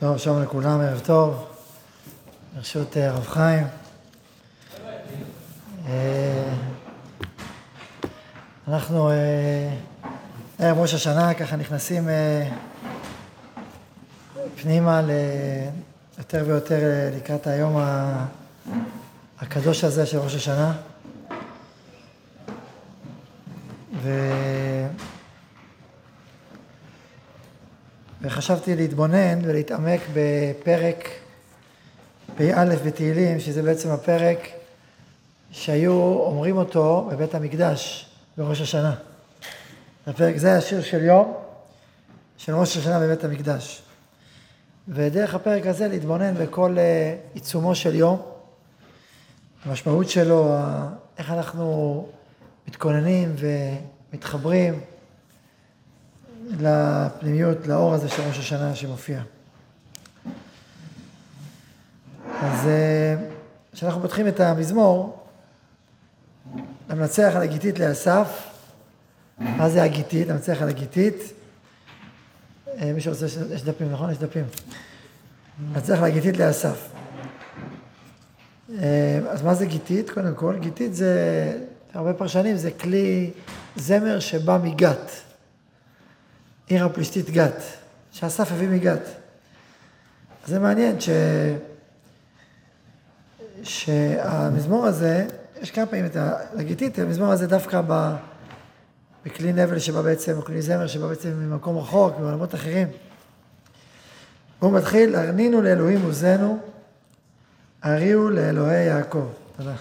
טוב, שלום לכולם, ערב טוב. ברשות אה, הרב חיים. אה, אנחנו אה, ערב ראש השנה, ככה נכנסים פנימה יותר ויותר לקראת היום הקדוש הזה של ראש השנה. וחשבתי להתבונן ולהתעמק בפרק פ"א בתהילים, שזה בעצם הפרק שהיו אומרים אותו בבית המקדש בראש השנה. הפרק, זה השיר של יום של ראש השנה בבית המקדש. ודרך הפרק הזה להתבונן בכל אה, עיצומו של יום, המשמעות שלו, איך אנחנו מתכוננים ומתחברים לפנימיות, לאור הזה של ראש השנה שמופיע. אז אה, כשאנחנו פותחים את המזמור, המנצח על הגיתית לאסף, מה זה הגיתית? המנצח על הגיתית. אה, מי שרוצה, יש דפים, נכון? יש דפים. המנצח על הגיתית לאסף. אה, אז מה זה גיתית? קודם כל, גיתית זה, הרבה פרשנים, זה כלי זמר שבא מגת. עיר הפלישתית גת, שאסף הביא מגת. זה מעניין ש... שהמזמור הזה, יש כמה פעמים את הלגיטית, המזמור הזה דווקא ב... בכלי נבל שבא בעצם, או כלי זמר שבא בעצם ממקום רחוק, מעולמות אחרים. הוא מתחיל, הרנינו לאלוהים עוזנו, הריעו לאלוהי יעקב. תודה.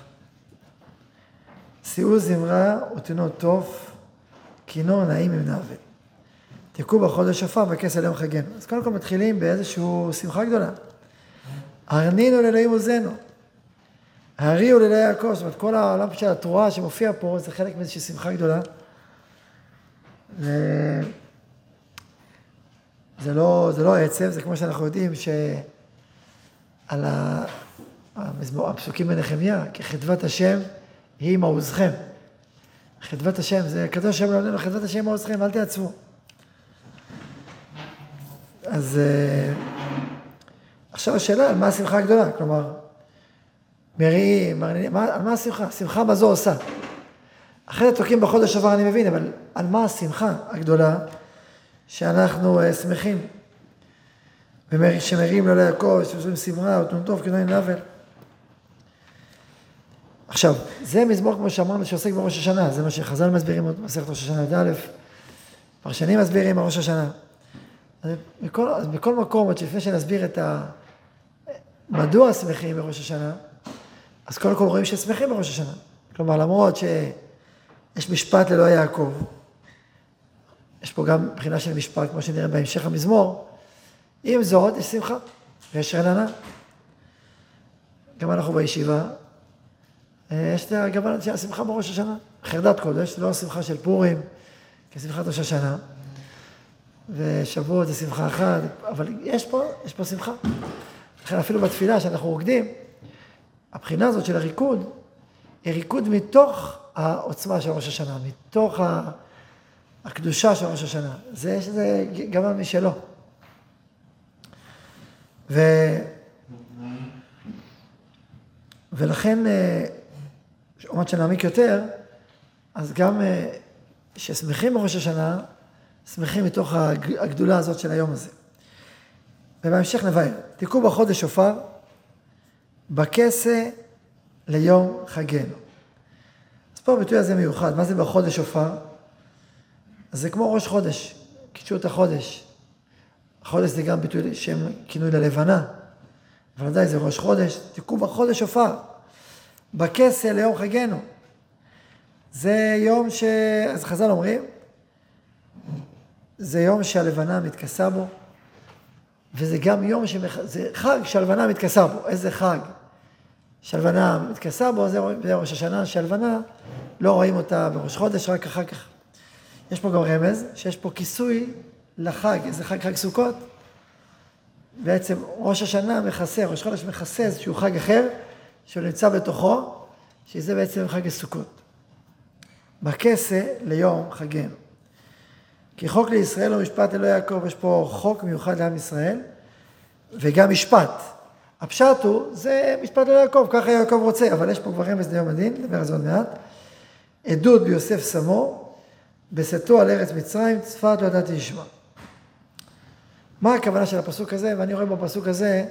שאו זמרה ותנו תוף, כינור נעים עם נאווה. תקעו בחודש שופר וכסל יום חגנו. אז קודם כל מתחילים באיזושהי שמחה גדולה. הרנינו לאלוהים עוזנו. הריעו לאלוהי יעקב, זאת אומרת כל העולם של התרועה שמופיע פה זה חלק מאיזושהי שמחה גדולה. ו... זה לא, זה לא עצב, זה כמו שאנחנו יודעים שעל המזמור, הפסוקים בנחמיה, כי חדוות השם היא מעוזכם. חדוות השם, זה קדוש השם לעולנו, חדוות השם מעוזכם, אל תעצבו. אז אה, עכשיו השאלה על מה השמחה הגדולה, כלומר, מריעים, על מה השמחה? שמחה מה זו עושה? אחרי זה תוקעים בחודש עבר אני מבין, אבל על מה השמחה הגדולה שאנחנו uh, שמחים? שמריעים לו ליעקב, שעושים שמרה, ותנו טוב כנראה נבל. עכשיו, זה מזמור כמו שאמרנו שעוסק בראש השנה, זה מה שחז"ל מסבירים במסכת ראש השנה י"א, פרשנים מסבירים בראש השנה. אז בכל, אז בכל מקום, עוד לפני שנסביר את ה... מדוע שמחים בראש השנה, אז קודם כל רואים ששמחים בראש השנה. כלומר, למרות שיש משפט ללא יעקב, יש פה גם מבחינה של משפט, כמו שנראה בהמשך המזמור, עם זאת, יש שמחה ויש רננה. גם אנחנו בישיבה, יש גם השמחה בראש השנה, חרדת קודש, לא השמחה של פורים, כשמחת ראש השנה. ושבועות זה שמחה אחת, אבל יש פה, יש פה שמחה. לכן אפילו בתפילה שאנחנו רוקדים, הבחינה הזאת של הריקוד, היא ריקוד מתוך העוצמה של ראש השנה, מתוך הקדושה של ראש השנה. זה, יש לזה גמל משלו. ו... ולכן, אה, עוד שנעמיק יותר, אז גם אה, בראש השנה, שמחים מתוך הגדולה הזאת של היום הזה. ובהמשך נבהר, תיקעו בחודש שופר, בכסה ליום חגנו. אז פה הביטוי הזה מיוחד, מה זה בחודש שופר? אז זה כמו ראש חודש, קידשו את החודש. החודש זה גם ביטוי שם כינוי ללבנה, אבל עדיין זה ראש חודש, תיקעו בחודש שופר, בכסה ליום חגנו. זה יום ש... אז חז"ל אומרים, זה יום שהלבנה מתכסה בו, וזה גם יום, שמח... זה חג שהלבנה מתכסה בו. איזה חג שהלבנה מתכסה בו, זה, זה ראש השנה, שהלבנה, לא רואים אותה בראש חודש, רק אחר כך. יש פה גם רמז, שיש פה כיסוי לחג, איזה חג, חג סוכות. בעצם ראש השנה מכסה, ראש חודש מכסה איזשהו חג אחר, שהוא נמצא בתוכו, שזה בעצם חג הסוכות. בכסה ליום חגנו. כי חוק לישראל הוא משפט אלוהי יעקב, יש פה חוק מיוחד לעם ישראל, וגם משפט. הפשט הוא, זה משפט ליעקב, ככה יעקב רוצה, אבל יש פה כבר רמז ליום הדין, נדבר על זה עוד מעט. עדות ביוסף סמו, בשאתו על ארץ מצרים, צפת לא ידעתי לשמוע. מה הכוונה של הפסוק הזה? ואני רואה בפסוק הזה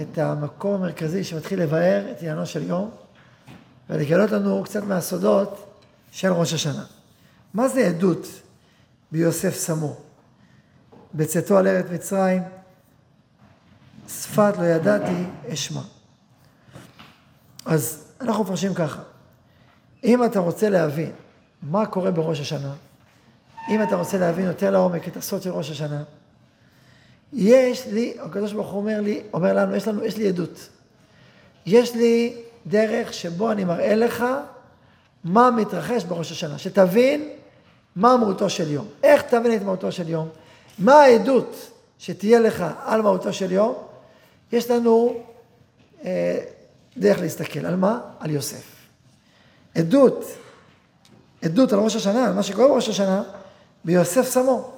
את המקום המרכזי שמתחיל לבאר את עניינו של יום, ולגלות לנו קצת מהסודות של ראש השנה. מה זה עדות ביוסף סמו? בצאתו על ארץ מצרים, שפת לא ידעתי אשמע. אז אנחנו מפרשים ככה, אם אתה רוצה להבין מה קורה בראש השנה, אם אתה רוצה להבין יותר לעומק את הסוד של ראש השנה, יש לי, הקדוש ברוך הוא אומר לי, אומר לנו, יש לנו, יש לי עדות. יש לי דרך שבו אני מראה לך מה מתרחש בראש השנה, שתבין מה מהותו של יום. איך תבין את מהותו של יום? מה העדות שתהיה לך על מהותו של יום? יש לנו אה, דרך להסתכל. על מה? על יוסף. עדות, עדות על ראש השנה, על מה שקורה בראש השנה, ביוסף שמו.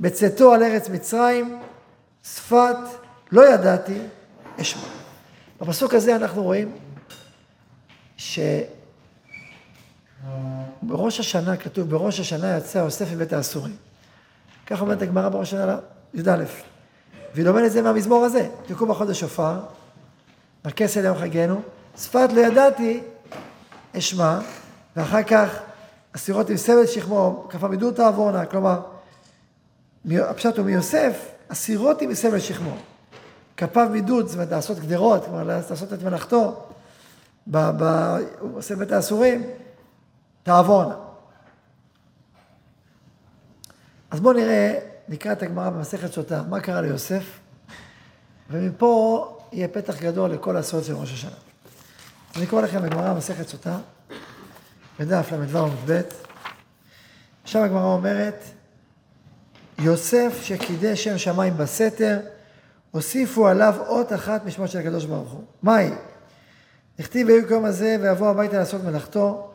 בצאתו על ארץ מצרים, שפת לא ידעתי אשמע. בפסוק הזה אנחנו רואים שבראש השנה כתוב, בראש השנה יצא יוסף מבית האסורים. כך אומרת הגמרא בראש השנה י"א. והיא לומדת את זה מהמזמור הזה, תקעו בחודש שופר, בכסל יום חגנו, שפת לא ידעתי אשמע, ואחר כך הסירות עם סבל שכמו, כפה מידור תעבורנה, כלומר, הפשט הוא מיוסף, הסירות עם סבל שכמו. כפיו מידוד, זאת אומרת לעשות גדרות, כלומר לעשות את מלאכתו, ב, הוא עושה בית האסורים, תעבורנה. אז בואו נראה, נקרא את הגמרא במסכת שותה, מה קרה ליוסף, ומפה יהיה פתח גדול לכל הסוד של ראש השנה. אני אקרא לכם בגמרא במסכת שותה, בדף ל"ו עמוד שם הגמרא אומרת, יוסף שקידש שם שמיים בסתר, הוסיפו עליו אות אחת משמעות של הקדוש ברוך הוא. מהי? נכתיב ביום יום הזה ויבוא הביתה לעשות מלאכתו.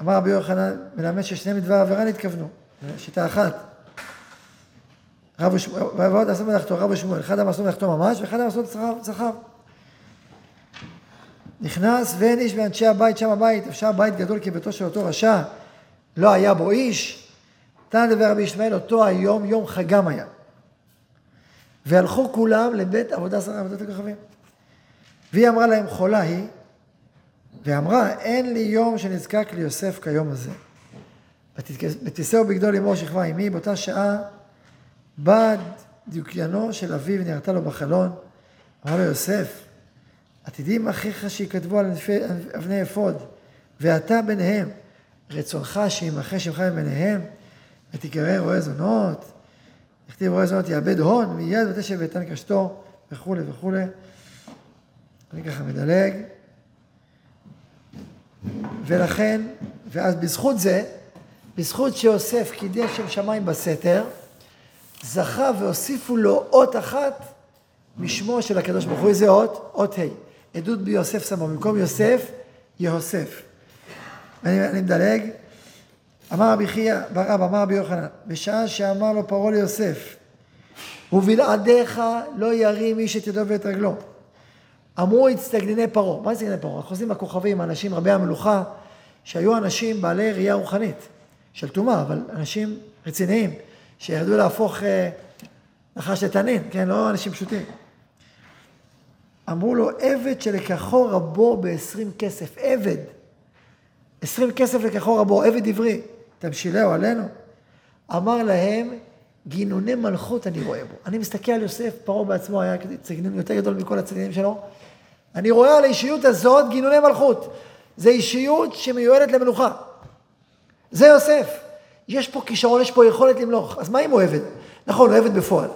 אמר רבי יוחנן, מלמד ששני מדבר עבירה נתכוונו. שיטה אחת. רב ושמואל, ויבוא לעשות מלאכתו, רב ושמואל, אחד לעשות מלאכתו ממש, ואחד לעשות צרכיו. נכנס ואין איש מאנשי הבית שם הבית, אפשר בית גדול כביתו של אותו רשע, לא היה בו איש, תנא דבר רבי ישמעאל, אותו היום, יום חגם היה. והלכו כולם לבית עבודה זרה, עבודת הכוכבים. והיא אמרה להם, חולה היא, ואמרה, אין לי יום שנזקק ליוסף כיום הזה. ותישאו בגדול לאמור שכבה עמי, באותה שעה בא דיוקיינו של אביו ונראתה לו בחלון, אמר לו יוסף, עתידים אחיך שיכתבו על אבני אפוד, ואתה ביניהם, רצונך שימחה שמך מביניהם, ותקרא רואה זונות, נכתיב רואה זונות יאבד הון, מיד ותשב ואתן קשתו, וכולי וכולי. אני ככה מדלג. ולכן, ואז בזכות זה, בזכות שיוסף קידש שם שמיים בסתר, זכה והוסיפו לו אות אחת משמו של הקדוש ברוך הוא. איזה אות? אות ה'. עדות ביוסף שמו. במקום יוסף, יהוסף. אני, אני מדלג. אמר רבי חייא ברב, אמר רבי יוחנן, בשעה שאמר לו פרעה ליוסף, ובלעדיך לא ירים איש את ידו ואת רגלו. אמרו הצטגנני פרעה. מה זה הצטגנני פרעה? החוזים הכוכבים, אנשים רבי המלוכה, שהיו אנשים בעלי ראייה רוחנית, של טומאה, אבל אנשים רציניים, שירדו להפוך אה, נחש לתנין, כן? לא אנשים פשוטים. אמרו לו, עבד שלקחו רבו בעשרים כסף, עבד. עשרים כסף לקחו רבו, עבד עברי. תמשילהו עלינו. אמר להם, גינוני מלכות אני רואה בו. אני מסתכל על יוסף, פרעה בעצמו היה צגנון יותר גדול מכל הצגנים שלו. אני רואה על האישיות הזאת גינוני מלכות. זה אישיות שמיועדת למלוכה. זה יוסף. יש פה כישרון, יש פה יכולת למלוך. אז מה אם הוא עבד? נכון, הוא עבד בפועל.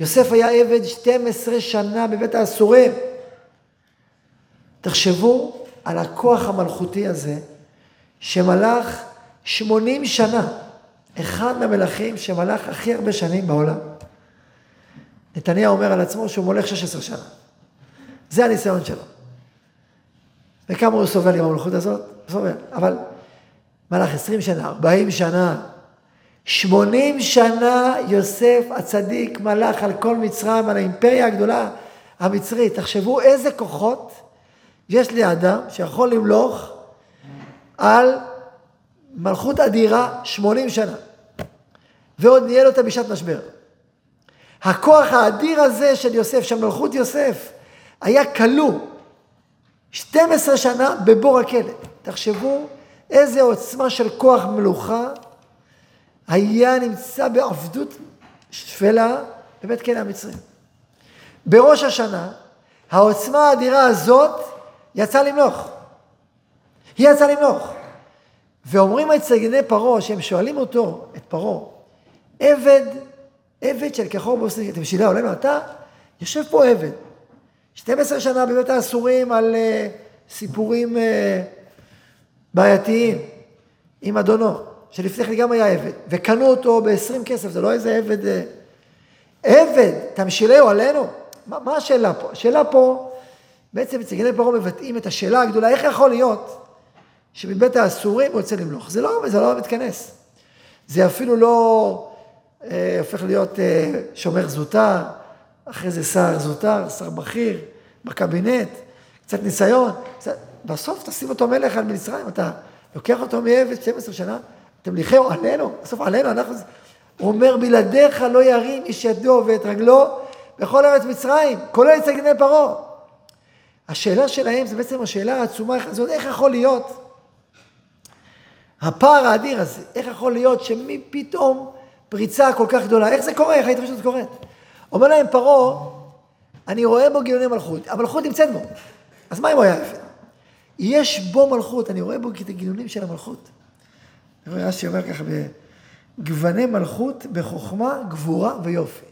יוסף היה עבד 12 שנה בבית האסורים. תחשבו על הכוח המלכותי הזה, שמלך 80 שנה, אחד מהמלכים שמלך הכי הרבה שנים בעולם. נתניהו אומר על עצמו שהוא מולך 16 שנה. זה הניסיון שלו. וכמה הוא סובל עם המלכות הזאת? סובל. אבל מלך 20 שנה, 40 שנה, שמונים שנה יוסף הצדיק מלך על כל מצרים, על האימפריה הגדולה המצרית. תחשבו איזה כוחות יש לאדם שיכול למלוך על מלכות אדירה שמונים שנה, ועוד ניהל אותה בשעת משבר. הכוח האדיר הזה של יוסף, של מלכות יוסף, היה כלוא 12 שנה בבור הכלא. תחשבו איזה עוצמה של כוח מלוכה היה נמצא בעבדות שפלה בבית כלא המצרים. בראש השנה, העוצמה האדירה הזאת יצאה למלוך. היא יצאה למלוך. ואומרים אצל גני פרעה, שהם שואלים אותו, את פרעה, עבד, עבד של כחור באוסטריה, אתם שילה עולנו, אתה יושב פה עבד, 12 שנה בבית האסורים על uh, סיפורים uh, בעייתיים עם אדונו, שלפני כן גם היה עבד, וקנו אותו ב-20 כסף, זה לא איזה עבד... Uh, עבד, תמשילהו עלינו? מה, מה השאלה פה? השאלה פה, בעצם אצל גני פרעה מבטאים את השאלה הגדולה, איך יכול להיות שמבית האסורים יוצא למלוך? זה לא, זה לא מתכנס. זה אפילו לא אה, הופך להיות אה, שומר זוטר, אחרי זה שר זוטר, שר בכיר, בקבינט, קצת ניסיון. קצת... בסוף תשים אותו מלך על מצרים, אתה לוקח אותו מעבד 12 שנה, אתם ליחהו עלינו, בסוף עלינו, אנחנו... הוא אומר, בלעדיך לא ירים איש ידו ואת רגלו בכל ארץ מצרים, כולל אצל גני פרעה. השאלה שלהם זה בעצם השאלה העצומה הזאת, איך יכול להיות הפער האדיר הזה, איך יכול להיות שמפתאום פריצה כל כך גדולה, איך זה קורה, איך ההתרשמות קורית? אומר להם פרעה, אני רואה בו גאוני מלכות, המלכות נמצאת בו, אז מה אם הוא היה יפה? יש בו מלכות, אני רואה בו את הגינונים של המלכות. רש"י אומר ככה, גווני מלכות בחוכמה, גבורה ויופי.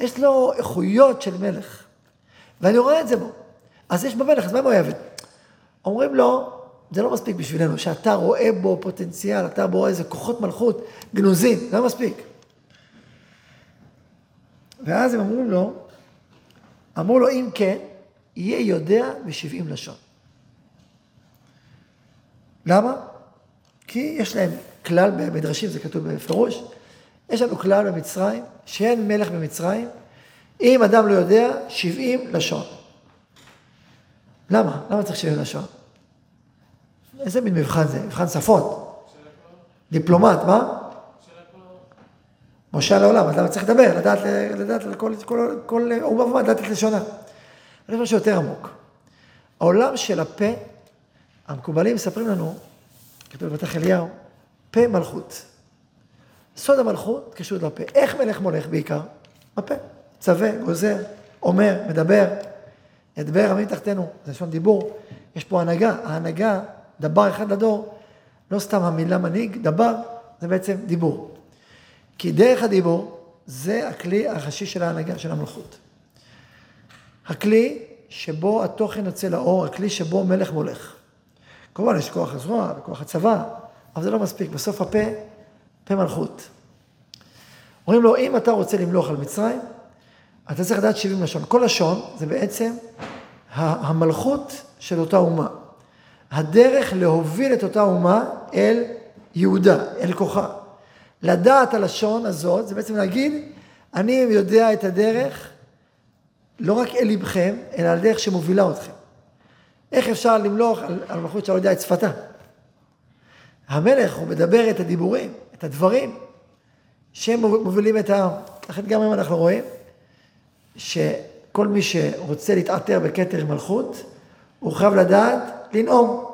יש לו איכויות של מלך, ואני רואה את זה בו. אז יש בו מלך, אז מה אם הוא עבד? אומרים לו, זה לא מספיק בשבילנו, שאתה רואה בו פוטנציאל, אתה רואה איזה כוחות מלכות גנוזים, זה לא מספיק. ואז הם אמרו לו, אמרו לו, אם כן, יהיה יודע בשבעים לשון. למה? כי יש להם כלל במדרשים, זה כתוב בפירוש, יש לנו כלל במצרים, שאין מלך במצרים, אם אדם לא יודע, שבעים לשון. למה? למה צריך שבעים לשון? איזה מין מבחן זה? מבחן שפות. דיפלומט, מה? משה לעולם, אז למה צריך לדבר? לדעת, לדעת כל, כל, כל אומה ואומה, לדעת את לשונה. אני חושב שיותר עמוק. העולם של הפה, המקובלים מספרים לנו, כתוב בבטח אליהו, פה מלכות. סוד המלכות קשור לפה. איך מלך מולך בעיקר? בפה. צווה, גוזר, אומר, מדבר. ידבר עמים תחתנו, זה לשון דיבור. יש פה הנהגה. ההנהגה, דבר אחד לדור, לא סתם המילה מנהיג, דבר זה בעצם דיבור. כי דרך הדיבור זה הכלי הראשי של ההנהגה, של המלכות. הכלי שבו התוכן יוצא לאור, הכלי שבו מלך מולך. כמובן, יש כוח הזרוע וכוח הצבא, אבל זה לא מספיק. בסוף הפה, פה מלכות. אומרים לו, אם אתה רוצה למלוך על מצרים, אתה צריך לדעת 70 לשון. כל לשון זה בעצם המלכות של אותה אומה. הדרך להוביל את אותה אומה אל יהודה, אל כוחה. לדעת הלשון הזאת, זה בעצם להגיד, אני יודע את הדרך, לא רק אל לבכם, אלא על הדרך שמובילה אתכם. איך אפשר למלוך על, על מלכות שלא יודע את שפתה? המלך, הוא מדבר את הדיבורים, את הדברים, שהם מובילים את העם. לכן גם היום אנחנו רואים שכל מי שרוצה להתעטר בכתר מלכות, הוא חייב לדעת לנאום.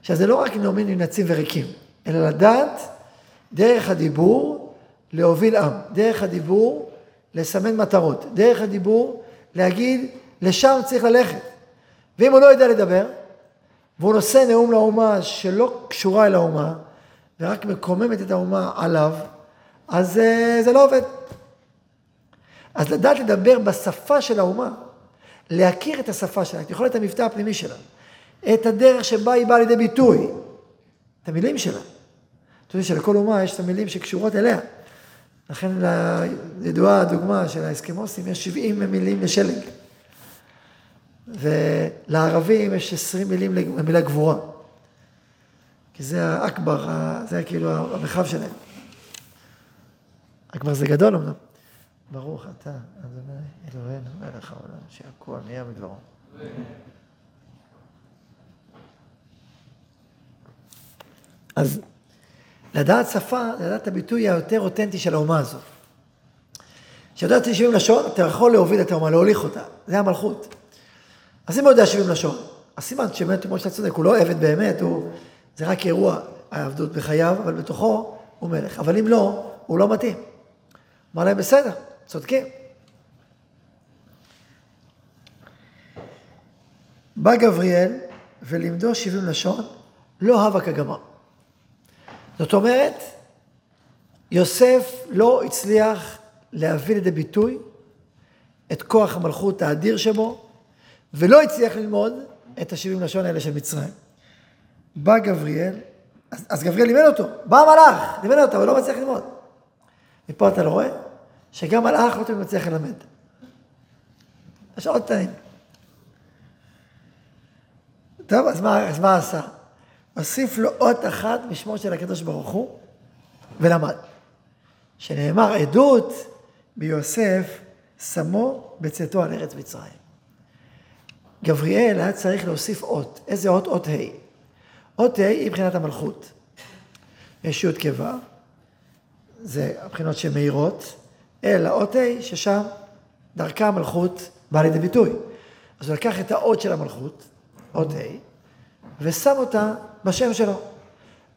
עכשיו, זה לא רק נאומים ננצים וריקים, אלא לדעת דרך הדיבור להוביל עם, דרך הדיבור לסמן מטרות, דרך הדיבור להגיד, לשם צריך ללכת. ואם הוא לא יודע לדבר, והוא נושא נאום לאומה שלא קשורה אל האומה, ורק מקוממת את האומה עליו, אז uh, זה לא עובד. אז לדעת לדבר בשפה של האומה, להכיר את השפה שלה, את יכולת המבטא הפנימי שלה, את הדרך שבה היא באה לידי ביטוי, את המילים שלה. אתה יודע שלכל אומה יש את המילים שקשורות אליה. לכן ידועה הדוגמה של האסקימוסים, יש 70 מילים לשלג. ולערבים יש 20 מילים למילה גבורה. כי זה האכבר, זה כאילו המרחב שלהם. אכבר זה גדול אמנם. ברוך אתה, אדוני אלוהינו, מלך העולם, שהכול נהיה מדברו. אז לדעת שפה, לדעת הביטוי היותר אותנטי של האומה הזאת. כשיודעת 70 לשון, אתה יכול להוביל את האומה, להוליך אותה. זה המלכות. אז אם הוא יודע 70 לשון, אז סימן שבאמת, כמו שאתה צודק, הוא לא עבד באמת, הוא, זה רק אירוע העבדות בחייו, אבל בתוכו הוא מלך. אבל אם לא, הוא לא מתאים. אמר להם, בסדר, צודקים. בא גבריאל ולימדו 70 לשון, לא הווה כגמר. זאת אומרת, יוסף לא הצליח להביא לידי ביטוי את כוח המלכות האדיר שבו, ולא הצליח ללמוד את השבעים לשון האלה של מצרים. בא גבריאל, אז, אז גבריאל לימד אותו, בא המלאך, לימד אותו, אבל לא מצליח ללמוד. מפה אתה לא רואה שגם מלאך לא תמיד מצליח ללמד. יש עוד תנאים. טוב, אז מה, אז מה עשה? הוסיף לו אות אחת משמו של הקדוש ברוך הוא, ולמד. שנאמר עדות ביוסף שמו בצאתו על ארץ מצרים. גבריאל היה צריך להוסיף אות. איזה אות? אות ה'. אות ה' היא מבחינת המלכות. יש י' כו', זה הבחינות שמאירות, אלא אות ה' ששם דרכה המלכות באה לידי ביטוי. אז הוא לקח את האות של המלכות, אות ה', ושם אותה בשם שלו.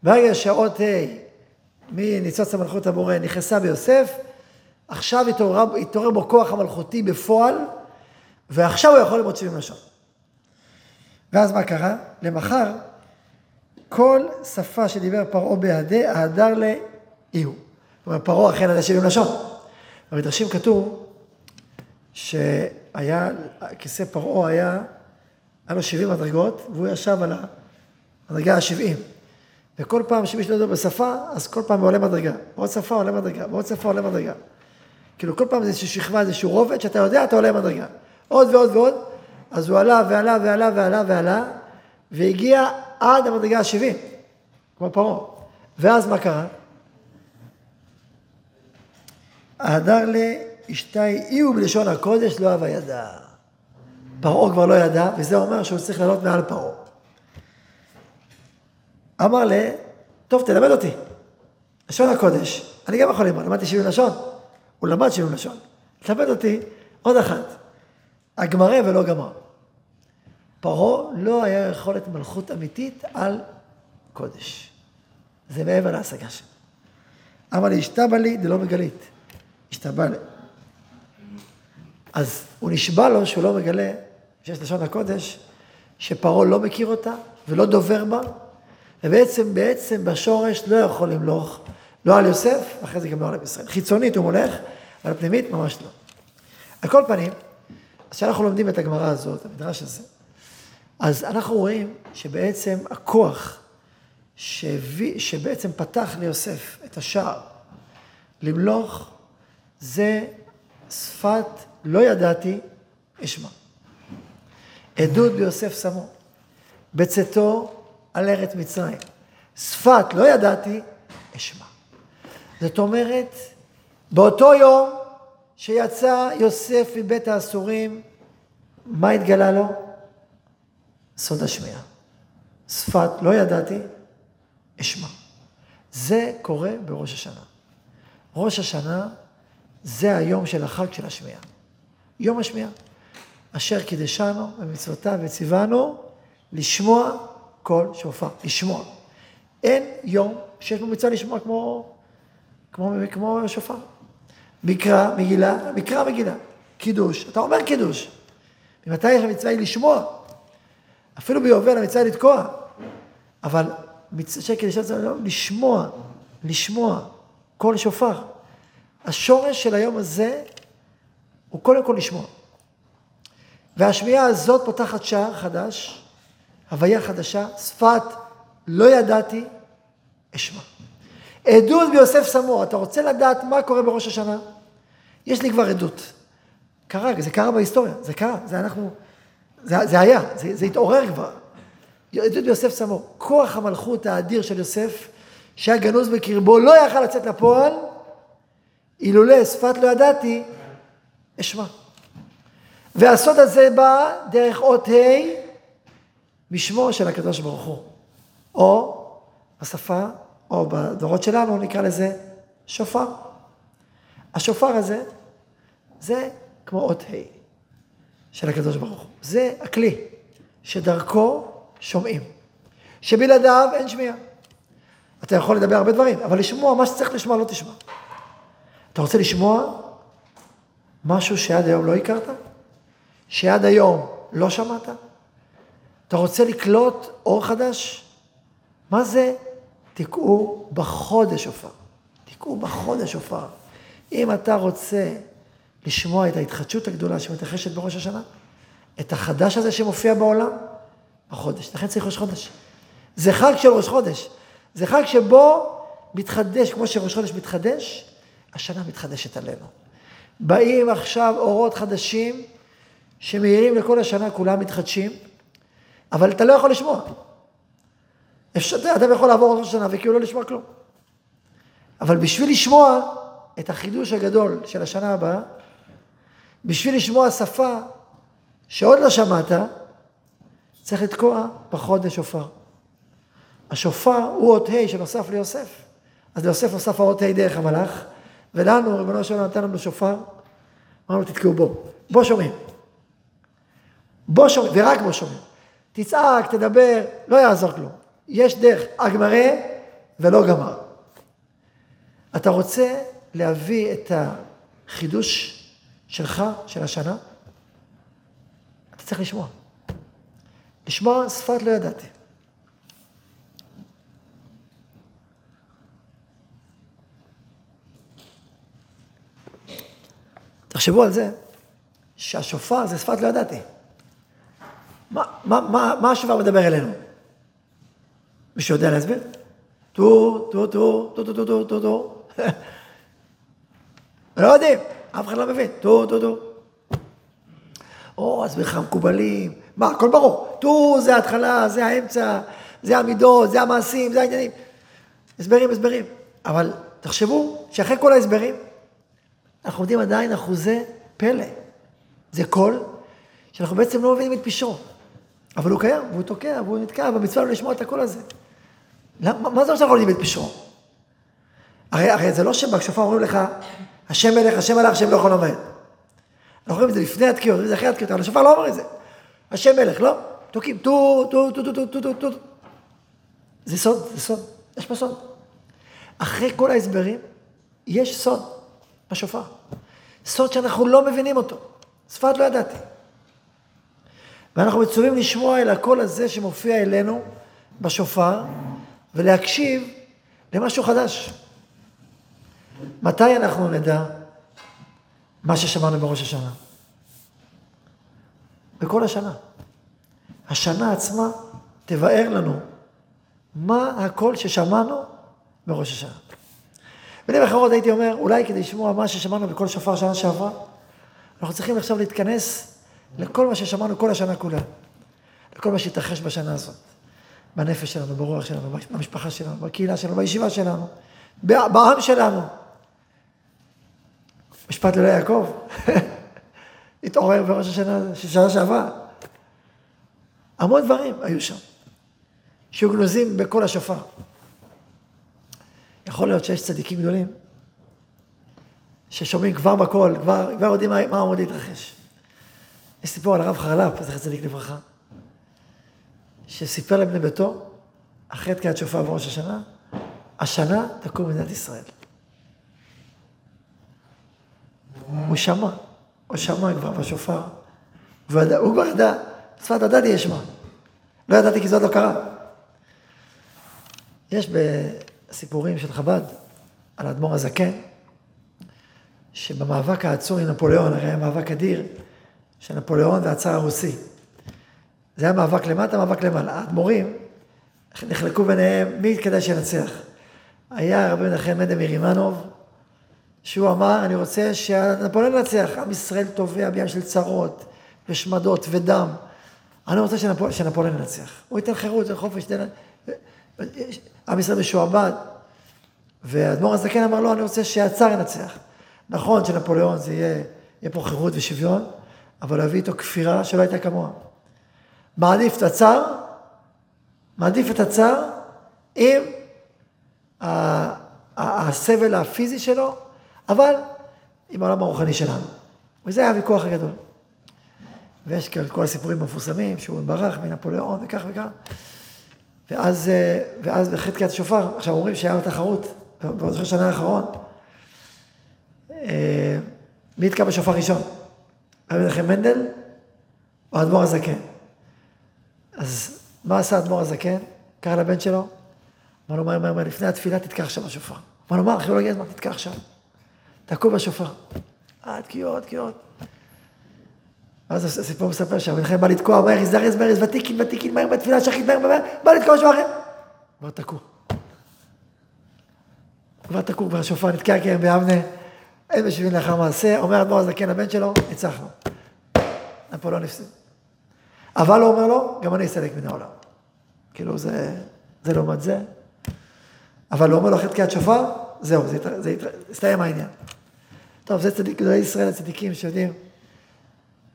ברגע שהאות ה' מניצוץ המלכות הבורא נכנסה ביוסף, עכשיו התעורר, התעורר בו כוח המלכותי בפועל, ועכשיו הוא יכול ללמוד שבעים לשון. ואז מה קרה? למחר, כל שפה שדיבר פרעה בהדה, ההדר לאיהו. זאת אומרת, פרעה אכן ידע שבעים לשון. במדרשים כתוב שהיה, כיסא פרעה היה, היה לו שבעים מדרגות, והוא ישב על המדרגה השבעים. וכל פעם שמישהו יודע בשפה, אז כל פעם עולה מדרגה. בעוד שפה עולה מדרגה, בעוד שפה עולה מדרגה. כאילו כל פעם זה איזושהי שכבה, איזשהו רובד, שאתה יודע, אתה עולה מדרגה. עוד ועוד ועוד, אז הוא עלה ועלה ועלה ועלה ועלה, והגיע עד המדרגה ה-70, כמו פרעה. ואז מה קרה? ההדר לאשתי אי בלשון הקודש לא אהבה ידע. פרעה כבר לא ידע, וזה אומר שהוא צריך לעלות מעל פרעה. אמר לה, טוב, תלמד אותי. לשון הקודש, אני גם יכול ללמוד, למדתי שבעים לשון. הוא למד שבעים לשון. תלמד אותי עוד אחת. הגמרא ולא גמר. פרעה לא היה יכולת מלכות אמיתית על קודש. זה מעבר להשגה שלו. אמר לי, השתבע לי דלא מגלית. השתבע לי. אז הוא נשבע לו שהוא לא מגלה, שיש לשון הקודש, שפרעה לא מכיר אותה ולא דובר בה, ובעצם, בעצם בשורש לא יכול למלוך, לא על יוסף, אחרי זה גם לא על עם ישראל. חיצונית הוא מולך, אבל פנימית ממש לא. על כל פנים, אז כשאנחנו לומדים את הגמרא הזאת, המדרש הזה, אז אנחנו רואים שבעצם הכוח שהביא, שבעצם פתח ליוסף את השער למלוך, זה שפת לא ידעתי אשמע. עדות ביוסף שמו, בצאתו על ארץ מצרים. שפת לא ידעתי אשמע. זאת אומרת, באותו יום שיצא יוסף מבית האסורים, מה התגלה לו? סוד השמיעה. שפת לא ידעתי, אשמע. זה קורה בראש השנה. ראש השנה זה היום של החג של השמיעה. יום השמיעה. אשר קידשנו במצוותיו וציוונו לשמוע קול שופר, לשמוע. אין יום שיש בו מצווה לשמוע כמו, כמו, כמו שופר. מקרא, מגילה, מקרא, מגילה. קידוש, אתה אומר קידוש. ממתי יש המצווה היא לשמוע? אפילו ביובל המצווה היא לתקוע. אבל שקל זה לשמוע, לשמוע, קול שופר. השורש של היום הזה הוא קודם כל לשמוע. והשמיעה הזאת פותחת שער חדש, הוויה חדשה, שפת לא ידעתי, אשמע. עדות ביוסף סמור, אתה רוצה לדעת מה קורה בראש השנה? יש לי כבר עדות. קרה, זה קרה בהיסטוריה, זה קרה, זה אנחנו, זה, זה היה, זה, זה התעורר כבר. יהדות יוסף שמו, כוח המלכות האדיר של יוסף, שהיה גנוז בקרבו, לא יכל לצאת לפועל, אילולא שפת לא ידעתי, אשמע. והסוד הזה בא דרך אות ה' משמו של הקדוש ברוך הוא. או בשפה, או בדורות שלנו נקרא לזה שופר. השופר הזה, זה כמו אות ה' של הקדוש ברוך הוא. זה הכלי שדרכו שומעים. שבלעדיו אין שמיעה. אתה יכול לדבר הרבה דברים, אבל לשמוע מה שצריך לשמוע לא תשמע. אתה רוצה לשמוע משהו שעד היום לא הכרת? שעד היום לא שמעת? אתה רוצה לקלוט אור חדש? מה זה? תקעו בחודש שופר. תקעו בחודש שופר. אם אתה רוצה לשמוע את ההתחדשות הגדולה שמתרחשת בראש השנה, את החדש הזה שמופיע בעולם, בחודש. לכן צריך ראש חודש. זה חג של ראש חודש. זה חג שבו מתחדש, כמו שראש חודש מתחדש, השנה מתחדשת עלינו. באים עכשיו אורות חדשים שמאירים לכל השנה, כולם מתחדשים, אבל אתה לא יכול לשמוע. אפשר, אתה יכול לעבור ראש השנה וכאילו לא לשמוע כלום. אבל בשביל לשמוע את החידוש הגדול של השנה הבאה, בשביל לשמוע שפה שעוד לא שמעת, צריך לתקוע בחודש שופר. השופר הוא אות ה' שנוסף ליוסף. אז ליוסף נוסף האות ה' דרך המלאך, ולנו, ריבונו של עולם נתן לנו שופר, אמרנו תתקעו בו. בו שומעים. בו שומעים, ורק בו שומעים. תצעק, תדבר, לא יעזור כלום. יש דרך, הגמרא ולא גמר. אתה רוצה להביא את החידוש שלך, של השנה? אתה צריך לשמוע. לשמוע שפת לא ידעתי. תחשבו על זה, שהשופר זה שפת לא ידעתי. מה, מה, מה, מה השופר מדבר אלינו? מישהו יודע להסביר? טור, טור, טור, טור, טור, טור, טור, טור. לא יודעים, אף אחד לא מבין. טור, טור, טור. או, אז בכלל מקובלים. מה, הכל ברור. טור זה ההתחלה, זה האמצע, זה המידות, זה המעשים, זה העניינים. הסברים, הסברים. אבל תחשבו שאחרי כל ההסברים, אנחנו עומדים עדיין אחוזי פלא. זה קול שאנחנו בעצם לא מבינים את פשרו. אבל הוא קיים, והוא תוקע, והוא נתקע, והמצווה לא לשמוע את הקול הזה. למה, מה זה שאנחנו לא יודעים את פשרו? הרי, הרי זה לא שבשופר אומרים לך, השם מלך, השם מלך, השם לא יכול לומר. אנחנו רואים את זה לפני התקיעות, זה אחרי התקיעות, אבל השופר לא אומר את זה. השם מלך, לא? תוקים, טו, טו, טו, טו, טו, טו, טו, טו. זה סוד, זה סוד, יש פה סוד. אחרי כל ההסברים, יש סוד בשופר. סוד שאנחנו לא מבינים אותו. שפת לא ידעתי. ואנחנו מצווים לשמוע אל הקול הזה שמופיע אלינו בשופר, ולהקשיב למשהו חדש. מתי אנחנו נדע מה ששמענו בראש השנה? בכל השנה. השנה עצמה תבאר לנו מה הקול ששמענו בראש השנה. במילים אחרות הייתי אומר, אולי כדי לשמוע מה ששמענו בכל שופר שנה שעברה, אנחנו צריכים עכשיו להתכנס לכל מה ששמענו כל השנה כולה, לכל מה שהתרחש בשנה הזאת, בנפש שלנו, ברוח שלנו, במשפחה שלנו, בקהילה שלנו, בישיבה שלנו, בעם שלנו. משפט לולא יעקב, התעורר בראש השנה, שנה שעברה. המון דברים היו שם, שהיו גנוזים בכל השופר. יכול להיות שיש צדיקים גדולים ששומעים כבר בקול, כבר, כבר יודעים מה, מה עומד להתרחש. יש סיפור על הרב חרל"פ, זכר צדיק לברכה, שסיפר לבני ביתו, אחרי תקיעת שופר בראש השנה, השנה תקום מדינת ישראל. הוא שמע, הוא שמע כבר בשופר, הוא כבר ידע, שפת ידעתי ישמע. לא ידעתי כי זה עוד לא קרה. יש בסיפורים של חב"ד על האדמו"ר הזקן, שבמאבק העצור עם נפוליאון, הרי היה מאבק אדיר, של נפוליאון והצאר הרוסי. זה היה מאבק למטה, מאבק למעלה. האדמו"רים נחלקו ביניהם מי כדאי שינצח. היה רבי מנחם מנדל מרימנוב, שהוא אמר, אני רוצה שנפוליאון ינצח. עם ישראל תובע בים של צרות ושמדות ודם. אני רוצה שנפול, שנפוליאון ינצח. הוא ייתן חירות וחופש, ייתן... עם ישראל משועבד. והאדמו"ר הזקן אמר לו, אני רוצה שהצאר ינצח. נכון שנפוליאון זה יהיה, יהיה פה חירות ושוויון, אבל להביא איתו כפירה שלא הייתה כמוה. מעדיף את הצאר, מעדיף את הצאר עם הסבל הפיזי שלו, אבל עם העולם הרוחני שלנו. וזה היה הוויכוח הגדול. ויש כאן כל הסיפורים המפורסמים, שהוא ברח מנפוליאון וכך וכך. ואז, אה, ואז בחטא קריאת השופר, עכשיו אומרים שהיה תחרות, בראש השנה האחרון, אה, מי יתקע בשופר ראשון? רבי מנחם מנדל או האדמו"ר הזקן? אז מה עשה האדמו"ר הזקן? קרא לבן שלו, אמר לו מהר מהר מהר, לפני התפילה תתקע עכשיו בשופר. אמר לו, מה, אחי, לא הזמן, תתקע עכשיו. תקעו בשופר. אה, תקיעות, תקיעות. ואז הסיפור מספר שהרבי מנחם בא לתקוע, מהר, הזדרז, מהר, ותיקין, ותיקין, מהר בתפילה שחית, מהר, מהר, בא לתקוע בשופר אחר. כבר תקעו. כבר תקעו, כבר השופר נתקע כרם ביבנה, אין בשביל לאחר מעשה, אומר אדמו"ר הזקן לבן שלו, ניצחנו. נפוליאון הפסיד. אבל הוא אומר לו, גם אני אסתלק מן העולם. כאילו זה, זה לעומת זה. אבל הוא אומר לו אחרי תקיעת שופר, זהו, זה, זה, הסתיים העניין. טוב, זה צדיק, גדולי ישראל הצדיקים שיודעים,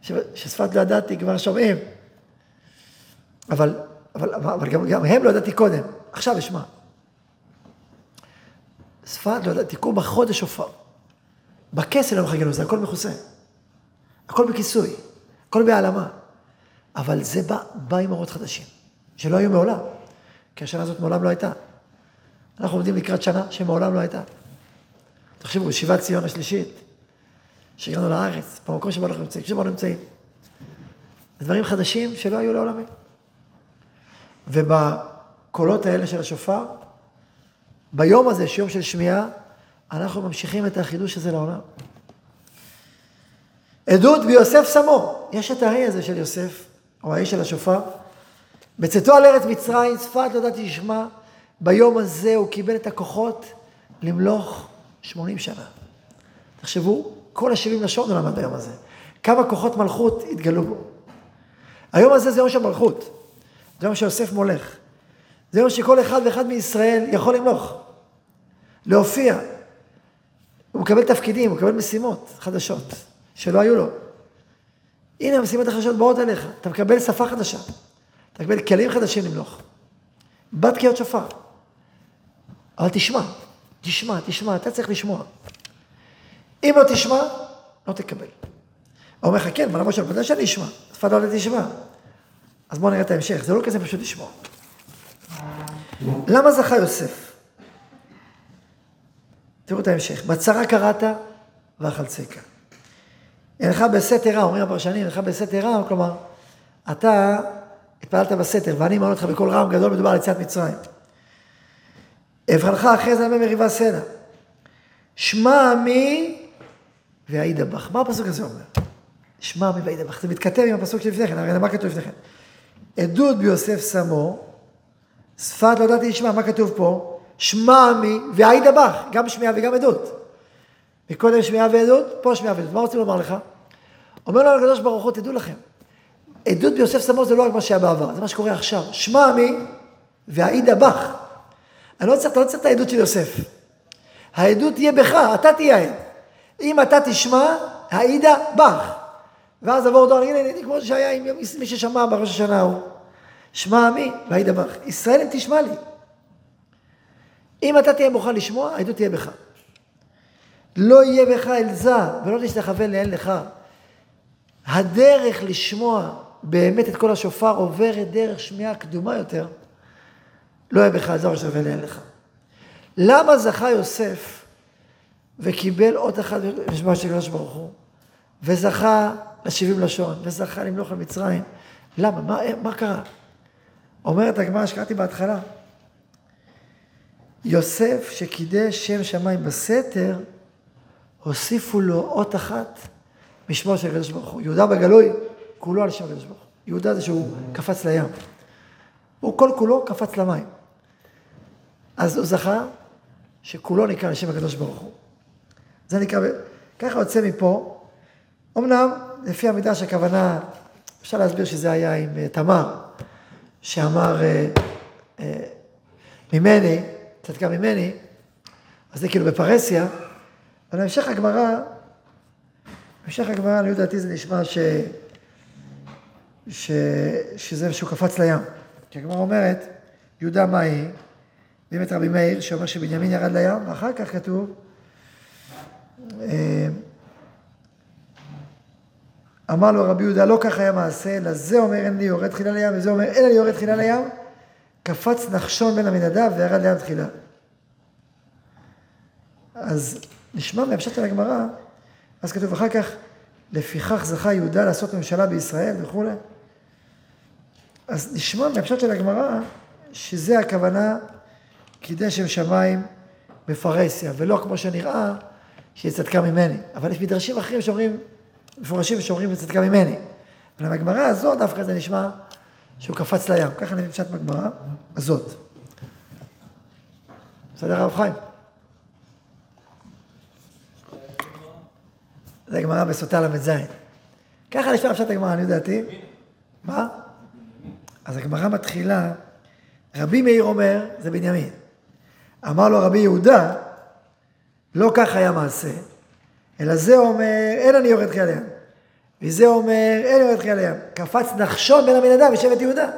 ששפת לא ידעתי כבר שומעים. אבל, אבל, אבל גם, גם הם לא ידעתי קודם, עכשיו אשמע. שפת לא ידעתי, תיקחו בחודש שופר. בכסל לא מחכה זה הכל מכוסה. הכל בכיסוי, הכל בהעלמה. אבל זה בא, בא עם אורות חדשים, שלא היו מעולם, כי השנה הזאת מעולם לא הייתה. אנחנו עומדים לקראת שנה שמעולם לא הייתה. תחשבו, ישיבת ציון השלישית, שהגענו לארץ, במקום שבו אנחנו נמצאים, שבו אנחנו נמצאים. דברים חדשים שלא היו לעולמים. ובקולות האלה של השופר, ביום הזה, שיום של שמיעה, אנחנו ממשיכים את החידוש הזה לעולם. עדות ביוסף סמו, יש את האי הזה של יוסף, או האי של השופר. בצאתו על ארץ מצרים, צפת לא ידעתי לשמה, ביום הזה הוא קיבל את הכוחות למלוך 80 שנה. תחשבו, כל ה-70 לשון הוא למד ביום הזה. כמה כוחות מלכות התגלו בו. היום הזה זה יום של מלכות. זה יום שיוסף מולך. זה יום שכל אחד ואחד מישראל יכול למלוך. להופיע. הוא מקבל תפקידים, הוא מקבל משימות חדשות, שלא היו לו. הנה המשימות החדשות באות אליך. אתה מקבל שפה חדשה. אתה מקבל כלים חדשים למלוך. בת קריאות שופר. אבל תשמע, תשמע, תשמע, אתה צריך לשמוע. אם לא תשמע, לא תקבל. הוא אומר לך, כן, אבל למה שאני שאני אשמע, שפת לא תשמע. אז בואו נראה את ההמשך, זה לא כזה פשוט לשמוע. למה זכה יוסף? תראו את ההמשך. בצרה קראת ואכלצקה. אינך בסתר רע, אומרים הפרשנים, אינך בסתר רע, כלומר, אתה התפללת בסתר, ואני אמר אותך בקול רם גדול, מדובר על יציאת מצרים. אבחנך אחרי זה ימי מריבה סלע. שמע עמי והעידה בך. מה הפסוק הזה אומר? שמע עמי והעידה בך. זה מתכתב עם הפסוק שלפני כן, הרי מה כתוב לפני כן? עדות ביוסף שמו, שפת לא ידעתי לשמע, מה כתוב פה? שמע עמי והעידה בך, גם שמיעה וגם עדות. מקודם שמיעה ועדות, פה שמיעה ועדות. מה רוצים לומר לך? אומר לו הקדוש ברוך הוא, תדעו לכם, עדות ביוסף סמו זה לא רק מה שהיה בעבר, זה מה שקורה עכשיו. שמע עמי והעידה בך. אני לא צריך, אתה לא צריך את העדות של יוסף. העדות תהיה בך, אתה תהיה העד. אם אתה תשמע, העידה בך. ואז עבור דור, הנה, הנה, כמו שהיה עם מי ששמע בראש השנה ההוא. שמע עמי והעידה בך. ישראל אם תשמע לי. אם אתה תהיה מוכן לשמוע, העדות תהיה בך. לא יהיה בך אלזה, ולא תשתחווה לאל לך. הדרך לשמוע באמת את כל השופר עוברת דרך שמיעה קדומה יותר. לא יהיה בך אלזה ושתחווה לאל לך. למה זכה יוסף וקיבל אות אחת בשמה של הקדוש ברוך הוא, וזכה לשבעים לשון, וזכה למלוך על מצרים? למה? מה, מה קרה? אומרת הגמרא שקראתי בהתחלה, יוסף שקידש שם שמיים בסתר, הוסיפו לו אות אחת משמו של הקדוש ברוך הוא. יהודה בגלוי, כולו על שם הקדוש ברוך הוא. יהודה זה שהוא קפץ לים. הוא כל כולו קפץ למים. אז הוא זכה שכולו נקרא לשם הקדוש ברוך הוא. זה נקרא, ככה יוצא מפה, אמנם לפי המדרש הכוונה אפשר להסביר שזה היה עם אה, תמר, שאמר אה, אה, ממני, צדקה ממני, אז זה כאילו בפרהסיה, אבל בהמשך הגמרא, בהמשך הגמרא, לעניות דעתי זה נשמע ש... ש... שזה שהוא קפץ לים. כי הגמרא אומרת, יהודה מה היא? באמת רבי מאיר, שאומר שבנימין ירד לים, ואחר כך כתוב, אמר לו רבי יהודה, לא כך היה מעשה, אלא זה אומר אין לי יורד תחילה לים, וזה אומר אין לי יורד תחילה לים, קפץ נחשון בין המנדב וירד לים תחילה. אז נשמע מהפשט של הגמרא, אז כתוב אחר כך, לפיכך זכה יהודה לעשות ממשלה בישראל וכולי. אז נשמע מהפשט של הגמרא, שזה הכוונה קידש שם שמיים בפרהסיה, ולא כמו שנראה, שהיא צדקה ממני. אבל יש מדרשים אחרים שאומרים, מפורשים שאומרים צדקה ממני. אבל בגמרא הזאת דווקא זה נשמע שהוא קפץ לים. ככה אני נמשת בגמרא הזאת. בסדר, הרב חיים? זה גמרא בסוטה ל"ז. ככה נשמע פשט הגמרא, אני יודעתי. מה? אז הגמרא מתחילה, רבי מאיר אומר, זה בנימין. אמר לו רבי יהודה, לא כך היה מעשה, אלא זה אומר, אין אני יורד חיי הים. וזה אומר, אין יורד חיי הים. קפץ נחשון בין המנהדם בשבט יהודה.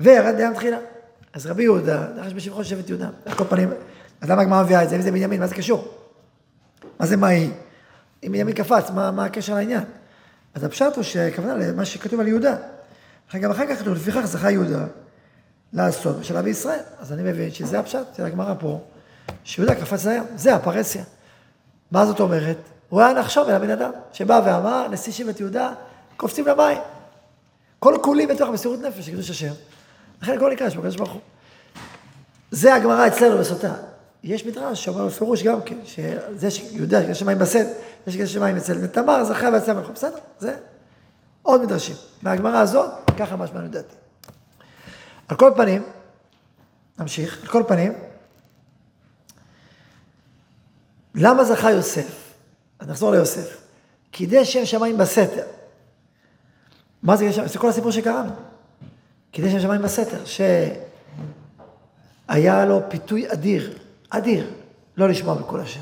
וירד לים תחילה. אז רבי יהודה, נחש בשבחו שבט יהודה. על כל פנים, אז למה הגמרא מביאה את זה? אם זה בנימין, מה זה קשור? מה זה מה היא? אם בנימין קפץ, מה, מה הקשר לעניין? אז הפשט הוא שהכוונה למה שכתוב על יהודה. גם אחר כך כתוב, לפיכך זכה יהודה לעשות בשלב בישראל. אז אני מבין שזה הפשט של הגמרא פה, שיהודה קפץ לים, זה הפרהסיה. מה זאת אומרת? הוא היה נחשוב אל הבן אדם, שבא ואמר, נשיא שבט יהודה, קופצים למים. כל כולי בתוך מסירות נפש, קדוש השם. לכן הכל נקרא שם, הקדוש ברוך הוא. זה הגמרא אצלנו בסוטה. יש מדרש שאומר בפירוש גם כן, שזה שיהודה, יש שמיים בסד, יש כאלה שמיים אצל תמר, זכה ויצא מלכו. בסדר, זה עוד מדרשים. מהגמרא הזאת, ככה משמע לדעתי. על כל פנים, נמשיך, על כל פנים, למה זכה יוסף? אז נחזור ליוסף. קידש שם שמיים בסתר. מה זה? זה כל הסיפור שקראנו. קידש שם שמיים בסתר, שהיה לו פיתוי אדיר, אדיר, לא לשמוע בקול השם.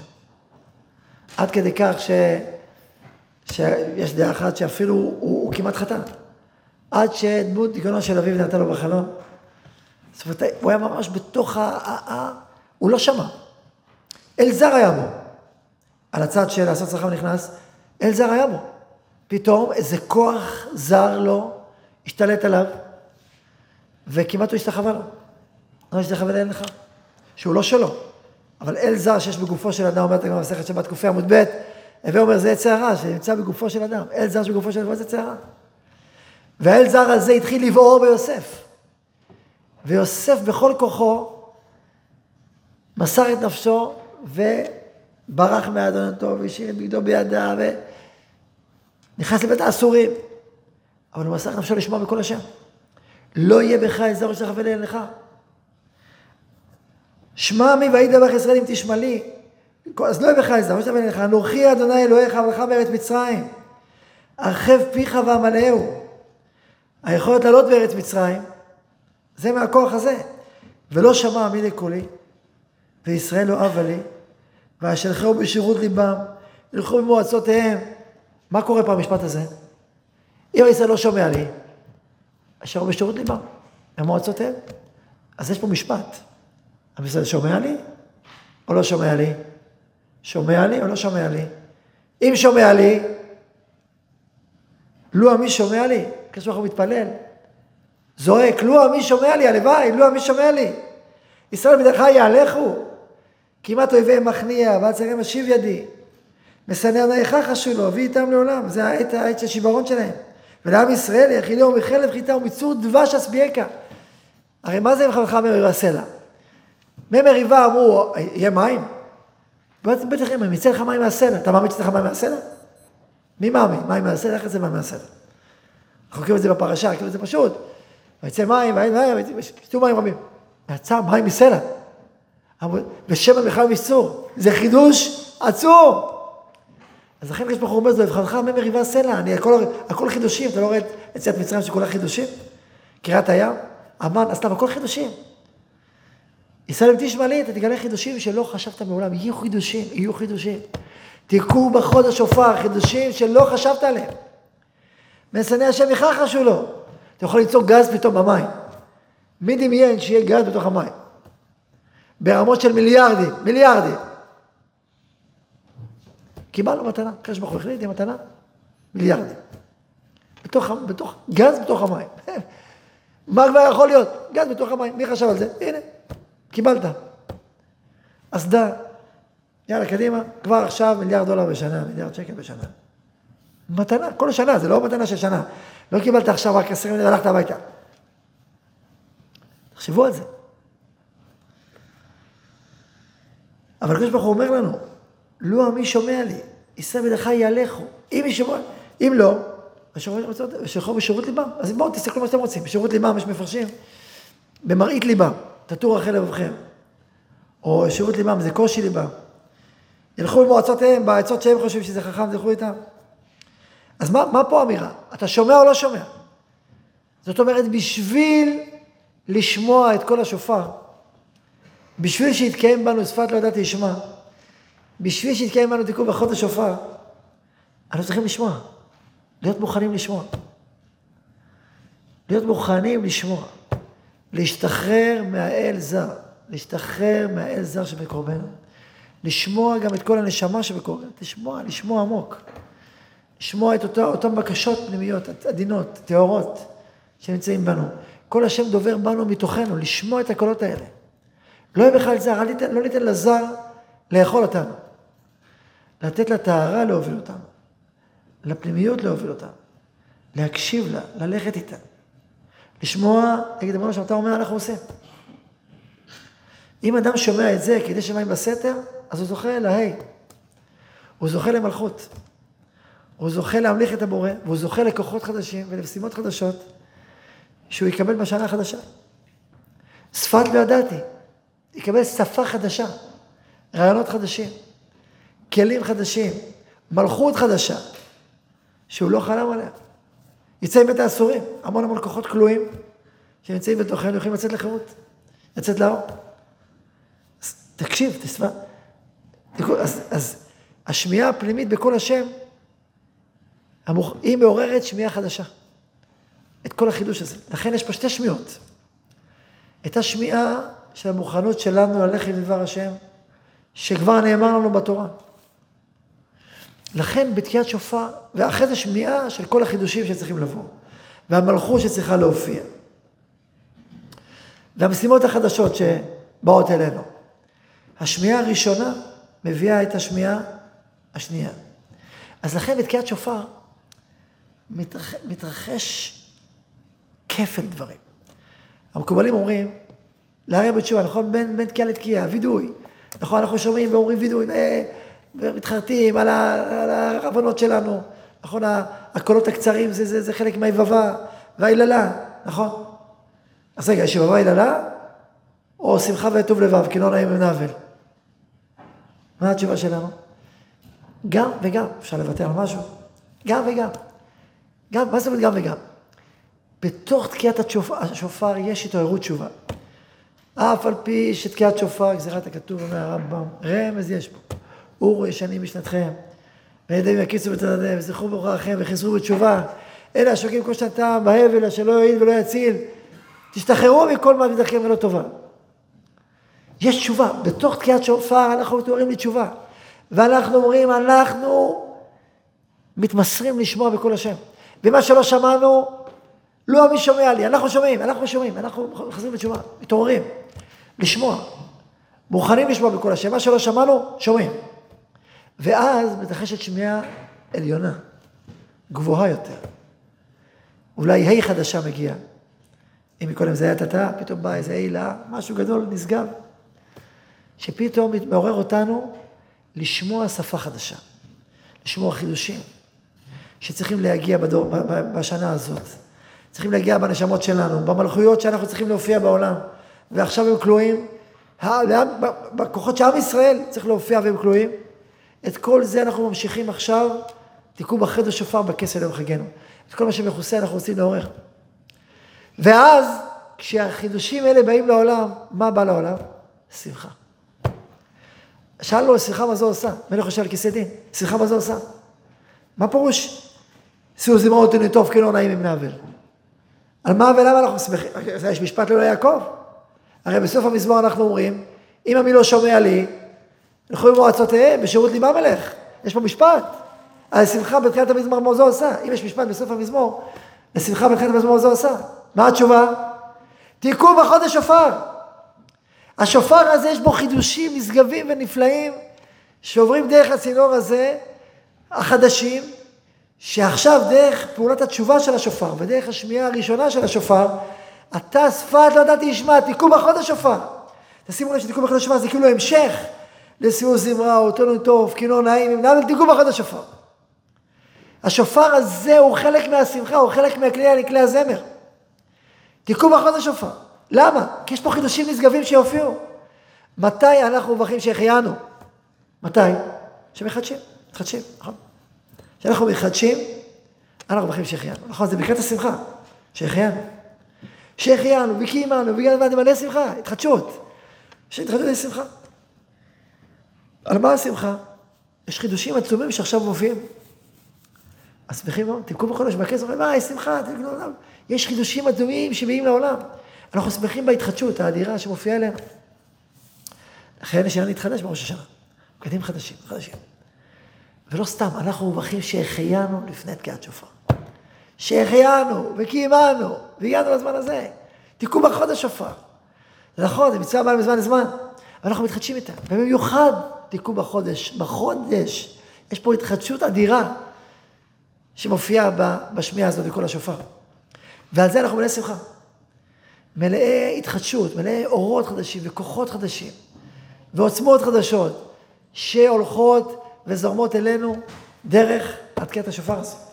עד כדי כך ש... שיש דעה אחת שאפילו הוא, הוא, הוא כמעט חטא. עד שדמות דיכאונו של אביו נתן לו בחלום. זאת אומרת, הוא היה ממש בתוך ה הוא לא שמע. אלזר היה בו. על הצד של לעשות צרכיו נכנס, אלזר היה בו. פתאום איזה כוח זר לו השתלט עליו, וכמעט הוא השתחווה לו. לא השתחווה לאל לך, שהוא לא שלו. אבל אל זר שיש בגופו של אדם, אומרת הגמרא במסכת שבת ק"א עמוד ב', הווה אומר זה יצא הרע שנמצא בגופו של אדם. אל זר שבגופו של אדם זה יצא הרע. והאל זר הזה התחיל לבעור ביוסף. ויוסף בכל כוחו מסר את נפשו וברח מאדונתו והשאיר את בגדו בידה ונכנס לבית האסורים. אבל הוא את נפשו לשמוע בקול השם. לא יהיה בך זר ושלח ולך. שמע מי וידבח ישראל אם תשמע לי. אז לא יהיה בך זר ושלח ולך. אנוכי אדוני אלוהיך ולך בארץ מצרים. הרחב פיך ואמלאהו. היכולת לעלות בארץ מצרים זה מהכוח הזה. ולא שמע מי לקולי, וישראל לא אבה לי, ואשלחהו בשירות ליבם, ילכו במועצותיהם. מה קורה פה במשפט הזה? אם ישראל לא שומע לי, אשר הוא בשירות ליבם, במועצותיהם. אז יש פה משפט. עם ישראל שומע לי או לא שומע לי? שומע לי או לא שומע לי? אם שומע לי, לו עמי שומע לי, הקדוש ברוך הוא מתפלל, זועק, לו עמי שומע לי, הלוואי, לו עמי שומע לי. ישראל בדרך יהלכו, כמעט אויבי מכניע, ועד צרים אשיב ידי. משנא ענייך חשו לו, הביא איתם לעולם, זה העת, העת של שיברון שלהם. ולעם ישראל יחידו מחלב חיטה ומצור דבש אסבייקה. הרי מה זה חברך מריבה סלע? מי מריבה אמרו, יהיה מים? בטח אם יצא לך מים מהסלע. אתה מאמין שיצא לך מים מהסלע? מי מאמין? מים מהסלע? איך זה מים מהסלע? אנחנו מכירים את זה בפרשה, כאילו זה פשוט. ויצא מים, ויצאו מים רבים. יצא מים מסלע. ושמן בכלל מסור. זה חידוש עצום. אז לכן יש בחור אומר, זו אבחנך מי מריבה סלע, אני הכל, הכל חידושים, אתה לא רואה את יציאת מצרים שכולה חידושים? קריאת הים, המן, הסתיו, הכל חידושים. ישראל תשמע לי, אתה תגלה חידושים שלא חשבת מעולם, יהיו חידושים, יהיו חידושים. תיקחו בחוד השופר חידושים שלא חשבת עליהם. משנא השם יכחשו לו. אתה יכול ליצור גז פתאום במים. מי דמיין שיהיה גז בתוך המים? ברמות של מיליארדים, מיליארדים. קיבלנו מתנה, הקדוש ברוך הוא החליט עם מתנה, מיליארדים. בתוך, בתוך, גז בתוך המים. מה כבר יכול להיות? גז בתוך המים, מי חשב על זה? הנה, קיבלת. אסדה, יאללה, קדימה, כבר עכשיו מיליארד דולר בשנה, מיליארד שקל בשנה. מתנה, כל השנה, זה לא מתנה של שנה. לא קיבלת עכשיו רק עשרים והלכת הביתה. תחשבו על זה. אבל הקדוש ברוך הוא אומר לנו, לו עמי שומע לי, יישא בדך יהלכו. אם ישמעו, אם לא, שילכו בשירות ליבם. אז בואו תסתכלו מה שאתם רוצים. בשירות ליבם יש מפרשים, במראית ליבם, תטור רחל לבבכם. או שירות ליבם זה קושי ליבם. ילכו במועצותיהם, בעצות שהם חושבים שזה חכם, תלכו איתם. אז מה, מה פה האמירה? אתה שומע או לא שומע? זאת אומרת, בשביל לשמוע את כל השופר, בשביל שיתקיים בנו שפת לא ידעתי לשמה, בשביל שיתקיים בנו תיקון בחוד השופר, אנחנו צריכים לשמוע. להיות מוכנים לשמוע. להיות מוכנים לשמוע. להשתחרר מהאל זר. להשתחרר מהאל זר שבקרבנו. לשמוע גם את כל הנשמה שבקרבנו. לשמוע, לשמוע עמוק. לשמוע את אותו, אותן בקשות פנימיות, עדינות, טהורות, שנמצאים בנו. כל השם דובר בנו מתוכנו, לשמוע את הקולות האלה. לא יהיה בכלל זר, ניתן, לא ניתן לזר לאכול אותנו. לתת לטהרה להוביל אותנו. לפנימיות להוביל אותם, להקשיב לה, ללכת איתה, לשמוע, נגיד אמרנו שאתה אומר, אנחנו עושים. אם אדם שומע את זה כדי שמיים בסתר, אז הוא זוכה להי. הוא זוכה למלכות. הוא זוכה להמליך את הבורא, והוא זוכה לכוחות חדשים ולמשימות חדשות שהוא יקבל בשנה החדשה. שפת לא ידעתי, יקבל שפה חדשה, רעיונות חדשים, כלים חדשים, מלכות חדשה. שהוא לא חלם עליה. יצא מבית האסורים, המון המון כוחות כלואים שנמצאים בתוכנו, יכולים לצאת לחירות, לצאת לאור. אז תקשיב, תשמע. אז, אז השמיעה הפנימית בקול השם, המוח, היא מעוררת שמיעה חדשה. את כל החידוש הזה. לכן יש פה שתי שמיעות. את השמיעה של המוכנות שלנו ללכת לדבר השם, שכבר נאמר לנו בתורה. לכן בתקיעת שופר, ואחרי זה שמיעה של כל החידושים שצריכים לבוא, והמלכות שצריכה להופיע, והמשימות החדשות שבאות אלינו. השמיעה הראשונה מביאה את השמיעה השנייה. אז לכן בתקיעת שופר מתרח... מתרחש כפל דברים. המקובלים אומרים, להרים בתשובה, נכון? בין, בין תקיעה לתקיעה, וידוי. נכון, אנחנו שומעים ואומרים וידוי. אה, ומתחרטים על ההבנות שלנו, נכון? הקולות הקצרים זה, זה, זה חלק מהיבבה והיללה, נכון? אז רגע, יש יבבה היללה, או שמחה וטוב לבב, כי לא נעים ונאבל? מה התשובה שלנו? גם וגם, אפשר לוותר על משהו? גם וגם. גם, מה זאת אומרת גם וגם? בתוך תקיעת השופר יש התעוררות תשובה. אף על פי שתקיעת שופר, גזירת הכתוב אומר הרמב"ם, רמז יש פה. אורו ישנים משנתכם, וידיהם יקיצו בתנדיהם, וזכרו בברכם וחזרו בתשובה. אלה השוקים כל שנתם בהבל אשר לא יועיל ולא יציל. תשתחררו מכל מה מדרכם ולא טובה. יש תשובה, בתוך תקיעת שופר אנחנו מתעוררים לתשובה. ואנחנו אומרים, אנחנו מתמסרים לשמוע בקול השם. ומה שלא שמענו, לא מי שומע לי, אנחנו שומעים, אנחנו שומעים, אנחנו חוזרים לתשובה, מתעוררים, לשמוע. מוכנים לשמוע בקול השם, מה שלא שמענו, שומעים. ואז מתרחשת שמיעה עליונה, גבוהה יותר. אולי ה' חדשה מגיעה. אם מקודם זה היה תתה, פתאום בא איזה הילה, משהו גדול, נשגב. שפתאום מעורר אותנו לשמוע שפה חדשה, לשמוע חידושים, שצריכים להגיע בדור, בשנה הזאת. צריכים להגיע בנשמות שלנו, במלכויות שאנחנו צריכים להופיע בעולם. ועכשיו הם כלואים, בכוחות שעם ישראל צריך להופיע והם כלואים. את כל זה אנחנו ממשיכים עכשיו, תיקעו בחדר שופר בכסל יום חגנו. את כל מה שמכוסה אנחנו רוצים לעורר. ואז, כשהחידושים האלה באים לעולם, מה בא לעולם? שמחה. שאלנו, שמחה מה זה עושה? מלך יושב על כיסא דין, שמחה מה זה עושה? מה פירוש? שאו זמרות טוב כי לא נעים עם נאבל. על מה ולמה אנחנו שמחים? יש משפט לאלוהי יעקב. הרי בסוף המזמור אנחנו אומרים, אם עמי לא שומע לי, ילכו במועצותיהם, בשירות ליבם אלך. יש פה משפט. השמחה בתחילת המזמור, מה זה עושה? אם יש משפט בסוף המזמור, השמחה בתחילת המזמור, מה זה עושה? מה התשובה? תיקעו בחודש שופר. השופר הזה יש בו חידושים נשגבים ונפלאים שעוברים דרך הצינור הזה, החדשים, שעכשיו דרך פעולת התשובה של השופר ודרך השמיעה הראשונה של השופר, אתה שפת לא ידעתי ישמע, תיקעו בחודש שופר. תשימו לב שתיקעו בחודש שופר זה כאילו המשך לסיור זמרה, אותו טוב, כינור נעים, אם נעמד תיקעו בחודש שופר. השופר הזה הוא חלק מהשמחה, הוא חלק מהכלי, כלי הזמר. תיקעו בחודש שופר. למה? כי יש פה חידושים נשגבים שיופיעו. מתי אנחנו מברכים שהחיינו? מתי? שמחדשים, מתחדשים, נכון? כשאנחנו מחדשים, אנחנו מברכים שהחיינו. נכון, זה בקרת השמחה, שהחיינו. שהחיינו, וקיימנו, והגענו מלא שמחה, התחדשות. יש התחדשות לשמחה. על מה השמחה? יש חידושים עצומים שעכשיו מופיעים. אז שמחים מאוד, תבכו בחודש בכסף, מה, שמחה, יש חידושים עצומים שבאים לעולם. אנחנו שמחים בהתחדשות האדירה שמופיעה אלינו. לכן יש לנו להתחדש בראש השנה. בגדים חדשים, חדשים. ולא סתם, אנחנו מברכים שהחיינו לפני תקיעת שופר. שהחיינו וקיימנו והגענו לזמן הזה. תיקעו בחודש שופר. זה נכון, זה מצווה באה מזמן לזמן, אבל אנחנו מתחדשים איתה. ובמיוחד תיקעו בחודש. בחודש יש פה התחדשות אדירה שמופיעה בשמיעה הזאת בכל השופר. ועל זה אנחנו מלא שמחה. מלאי התחדשות, מלאי אורות חדשים וכוחות חדשים ועוצמות חדשות שהולכות וזורמות אלינו דרך התקיעת השופר הזה.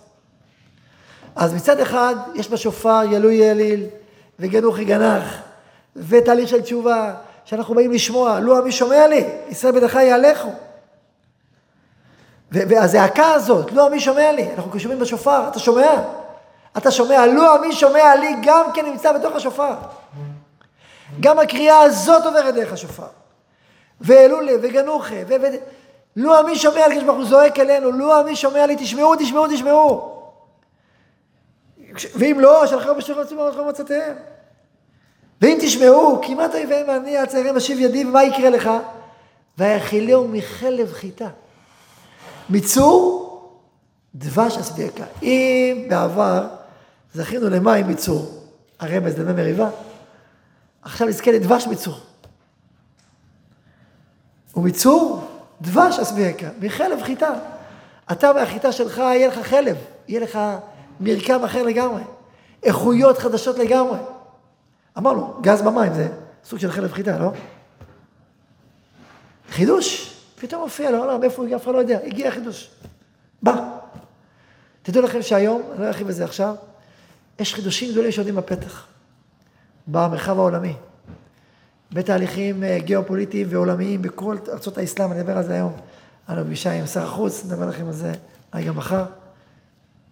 אז מצד אחד יש בשופר ילוי יליל וגנוחי גנח ותהליך של תשובה שאנחנו באים לשמוע, לו עמי שומע לי, ישראל בדך יהלכו. והזעקה הזאת, לו עמי שומע לי, אנחנו שומעים בשופר, אתה שומע? אתה שומע, לו עמי שומע לי, גם כן נמצא בתוך השופר. גם הקריאה הזאת עוברת דרך השופר. ואלולה, וגנוחה, ו... לו עמי שומע לי, הוא זועק אלינו, לו עמי שומע לי, תשמעו, תשמעו, תשמעו. ואם לא, שלחו בשביל רצו במקום מצאתיהם. ואם תשמעו, כמעט אויביהם ואני הצעירים אשיב ידי, ומה יקרה לך? ויאכילהו מחלב חיטה. מצור, דבש אסבייקה. אם בעבר זכינו למים מצור, הרמז למי מריבה, עכשיו נזכה לדבש מצור. ומצור, דבש אסבייקה, מחלב חיטה. אתה והחיטה שלך, יהיה לך חלב, יהיה לך מרקם אחר לגמרי, איכויות חדשות לגמרי. אמרנו, גז במים זה סוג של חלב חיטה, לא? חידוש, פתאום מופיע לעולם, איפה הוא הגיע, אף אחד לא יודע, הגיע חידוש. בא. תדעו לכם שהיום, אני לא ארחיב בזה עכשיו, יש חידושים גדולים שעומדים בפתח, במרחב העולמי, בתהליכים אה, גיאופוליטיים ועולמיים בכל ארצות האסלאם, אני אדבר על זה היום, על הפגישה עם שר החוץ, נדבר לכם על זה רגע מחר.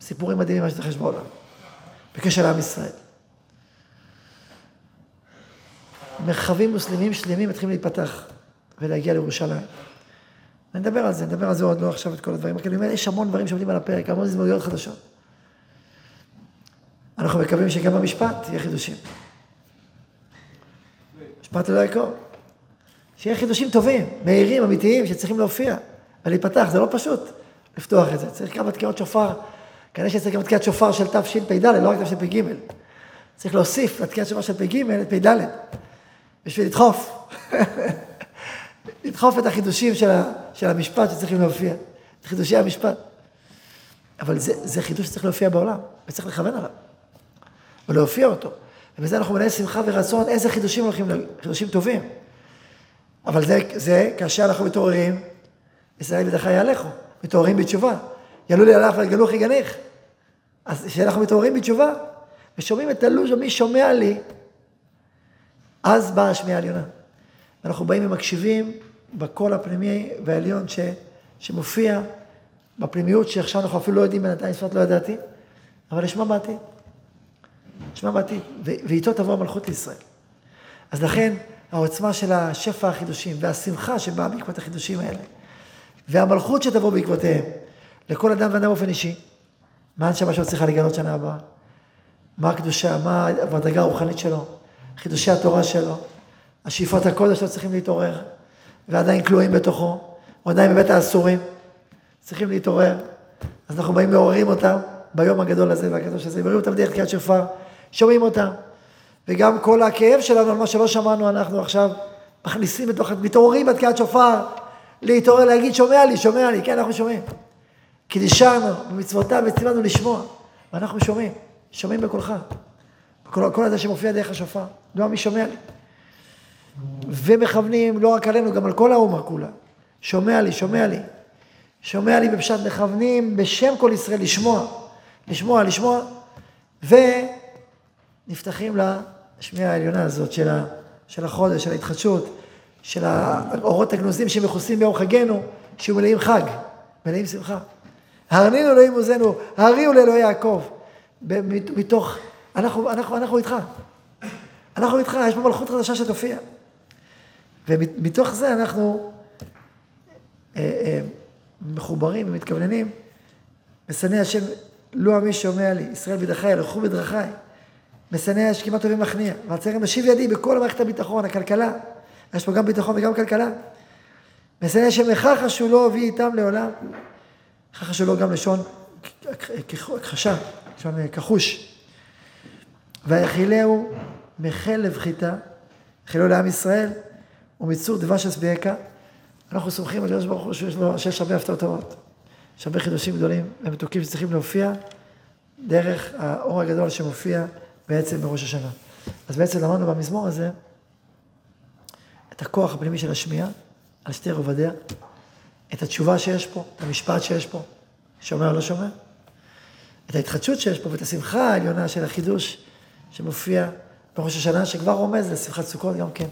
סיפורים מדהימים מה שתרחש בעולם, בקשר לעם ישראל. מרחבים מוסלמים שלמים מתחילים להיפתח ולהגיע לירושלים. נדבר על זה, נדבר על זה עוד לא עכשיו את כל הדברים. כאילו, יש המון דברים שעומדים על הפרק, המון זמנויות חדשות. אנחנו מקווים שגם במשפט יהיה חידושים. משפט לא יקור. שיהיה חידושים טובים, מהירים, אמיתיים, שצריכים להופיע ולהיפתח. זה לא פשוט לפתוח את זה. צריך כמה תקיעות שופר. כנראה שצריך גם תקיעת שופר של תשפ"ד, לא רק תשפ"ג. צריך להוסיף לתקיעת שופר של פ"ג את פ"ד, בשביל לדחוף. לדחוף את החידושים של, ה, של המשפט שצריכים להופיע, את חידושי המשפט. אבל זה, זה חידוש שצריך להופיע בעולם, וצריך לכוון עליו, ולהופיע אותו. ובזה אנחנו מנהל שמחה ורצון, איזה חידושים הולכים, חידושים טובים. אבל זה, זה כאשר אנחנו מתעוררים, ישראל בדרך יהלכו, מתעוררים בתשובה. יעלו לי עליו ויגלו אחי גניך. אז כשאנחנו מתעוררים בתשובה, ושומעים את הלו"ז, מי שומע לי, אז באה השמיעה העליונה. אנחנו באים ומקשיבים בקול הפנימי והעליון ש, שמופיע בפנימיות שעכשיו אנחנו אפילו לא יודעים בינתיים, שפת לא ידעתי, אבל נשמע בעתיד. נשמע בעתיד, ואיתו תבוא המלכות לישראל. אז לכן העוצמה של השפע החידושים והשמחה שבאה בעקבות החידושים האלה, והמלכות שתבוא בעקבותיהם, לכל אדם ואדם באופן אישי, מה הנשמה שלו צריכה לגלות שנה הבאה? מה הקדושה, מה המדרגה הרוחנית שלו, חידושי התורה שלו, השאיפות הקודש שלו צריכים להתעורר, ועדיין כלואים בתוכו, או עדיין בבית האסורים, צריכים להתעורר. אז אנחנו באים מעוררים אותם ביום הגדול הזה והקדוש הזה, מעוררים אותם דרך תקיעת שופר, שומעים אותם. וגם כל הכאב שלנו על מה שלא שמענו, אנחנו עכשיו מכניסים בתוך, מתעוררים בתקיעת שופר, להתעורר, להגיד, שומע לי, שומע לי, כן, אנחנו שומעים. נשארנו במצוותיו וציוונו לשמוע, ואנחנו שומעים, שומעים בקולך. כל, כל הזה שמופיע דרך השופר, לא מי שומע לי. ומכוונים לא רק עלינו, גם על כל האומה כולה. שומע לי, שומע לי. שומע לי בפשט מכוונים בשם כל ישראל לשמוע, לשמוע, לשמוע, ונפתחים לשמיעה העליונה הזאת של, ה, של החודש, של ההתחדשות, של האורות הגנוזים שמכוסים ביום חגנו, שיהיו מלאים חג, מלאים שמחה. הרנינו אלוהים עוזנו, הריעו לאלוהי יעקב. מתוך, אנחנו, אנחנו, אנחנו איתך. אנחנו איתך, יש פה מלכות חדשה שתופיע. ומתוך זה אנחנו אה, אה, מחוברים ומתכווננים. משנא השם, לו עמי שומע לי, ישראל בדרכי, הלכו בדרכי. משנא השם כמעט טובים מכניע. ועצרם משיב ידי בכל מערכת הביטחון, הכלכלה. יש פה גם ביטחון וגם כלכלה. משנא השם לכך לא הביא איתם לעולם. ככה שלא גם לשון הכחשה, לשון כחוש. ויחילהו מחל לבחיתה, חילו לעם ישראל, ומצור דבש אסבייקה. אנחנו סומכים על יושב ברוך הוא שיש לו, שיש הרבה הפתעות טובות. יש הרבה חידושים גדולים ומתוקים שצריכים להופיע דרך האור הגדול שמופיע בעצם בראש השנה. אז בעצם למדנו במזמור הזה את הכוח הפנימי של השמיעה על שתי רובדיה, את התשובה שיש פה, את המשפט שיש פה, שומע או לא שומע, את ההתחדשות שיש פה ואת השמחה העליונה של החידוש שמופיע בראש השנה, שכבר רומז לשמחת סוכות גם כן,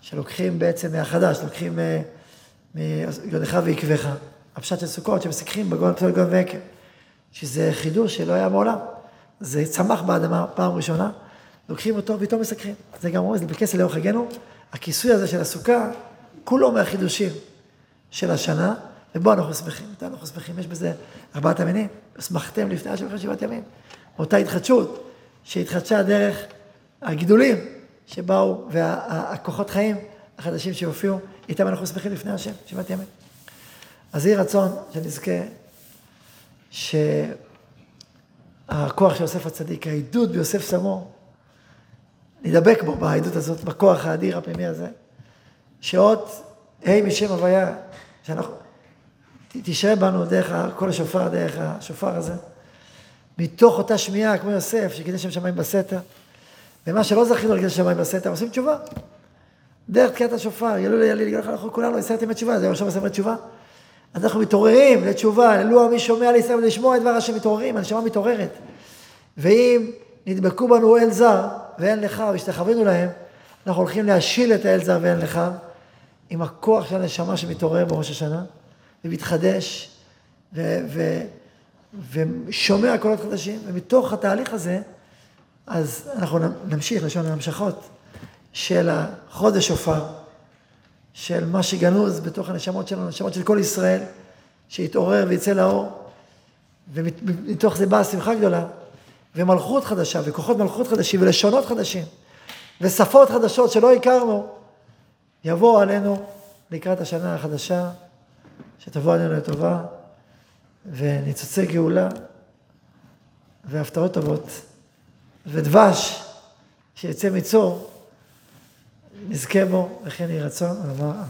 שלוקחים בעצם מהחדש, לוקחים מיודך ועקבך, הפשט של סוכות שמסככים בגון פסול גון ועקב, שזה חידוש שלא היה מעולם, זה צמח באדמה פעם ראשונה, לוקחים אותו ופתאום מסככים, זה גם רומז, בכסל לאורך חגנו, הכיסוי הזה של הסוכה, כולו מהחידושים של השנה, ובו אנחנו שמחים. מתי אנחנו שמחים? יש בזה ארבעת המינים. שמחתם לפני השם אחרי שבעת ימים. אותה התחדשות שהתחדשה דרך הגידולים שבאו, והכוחות חיים החדשים שהופיעו, איתם אנחנו שמחים לפני השם, שבעת ימים. אז יהי רצון שנזכה שהכוח של יוסף הצדיק, העידוד ביוסף סמור, נדבק בו, בעדות הזאת, בכוח האדיר הפנימי הזה, שעוד ה' משם הוויה, שאנחנו, תשרה בנו דרך כל השופר, דרך השופר הזה, מתוך אותה שמיעה, כמו יוסף, שקידש שם שמיים בסתר, ומה שלא זכינו לקידש שמיים בסתר, עושים תשובה. דרך תקיעת השופר, ילו ליליל, יגלו אנחנו כולנו הסרתם את תשובה, זה עכשיו מסיים תשובה. אז אנחנו מתעוררים לתשובה, ללוע מי שומע לישראל ולשמוע את דבר השם מתעוררים, הנשמה מתעוררת. ואם נדבקו בנו אל זר ואין לך, והשתחווינו להם, אנחנו הולכים להשיל את האל זר ואין לך, עם הכוח של הנשמה שמתעורר בראש השנה. ומתחדש, ו- ו- ושומע קולות חדשים, ומתוך התהליך הזה, אז אנחנו נמשיך לשון המשכות של החודש שופר, של מה שגנוז בתוך הנשמות שלנו, הנשמות של כל ישראל, שיתעורר ויצא לאור, ומתוך זה באה שמחה גדולה, ומלכות חדשה, וכוחות מלכות חדשים, ולשונות חדשים, ושפות חדשות שלא הכרנו, יבואו עלינו לקראת השנה החדשה. שתבוא עלינו לטובה, וניצוצי גאולה, והפתעות טובות, ודבש שיצא מצור, נזכה בו, וכן יהי רצון, אמן.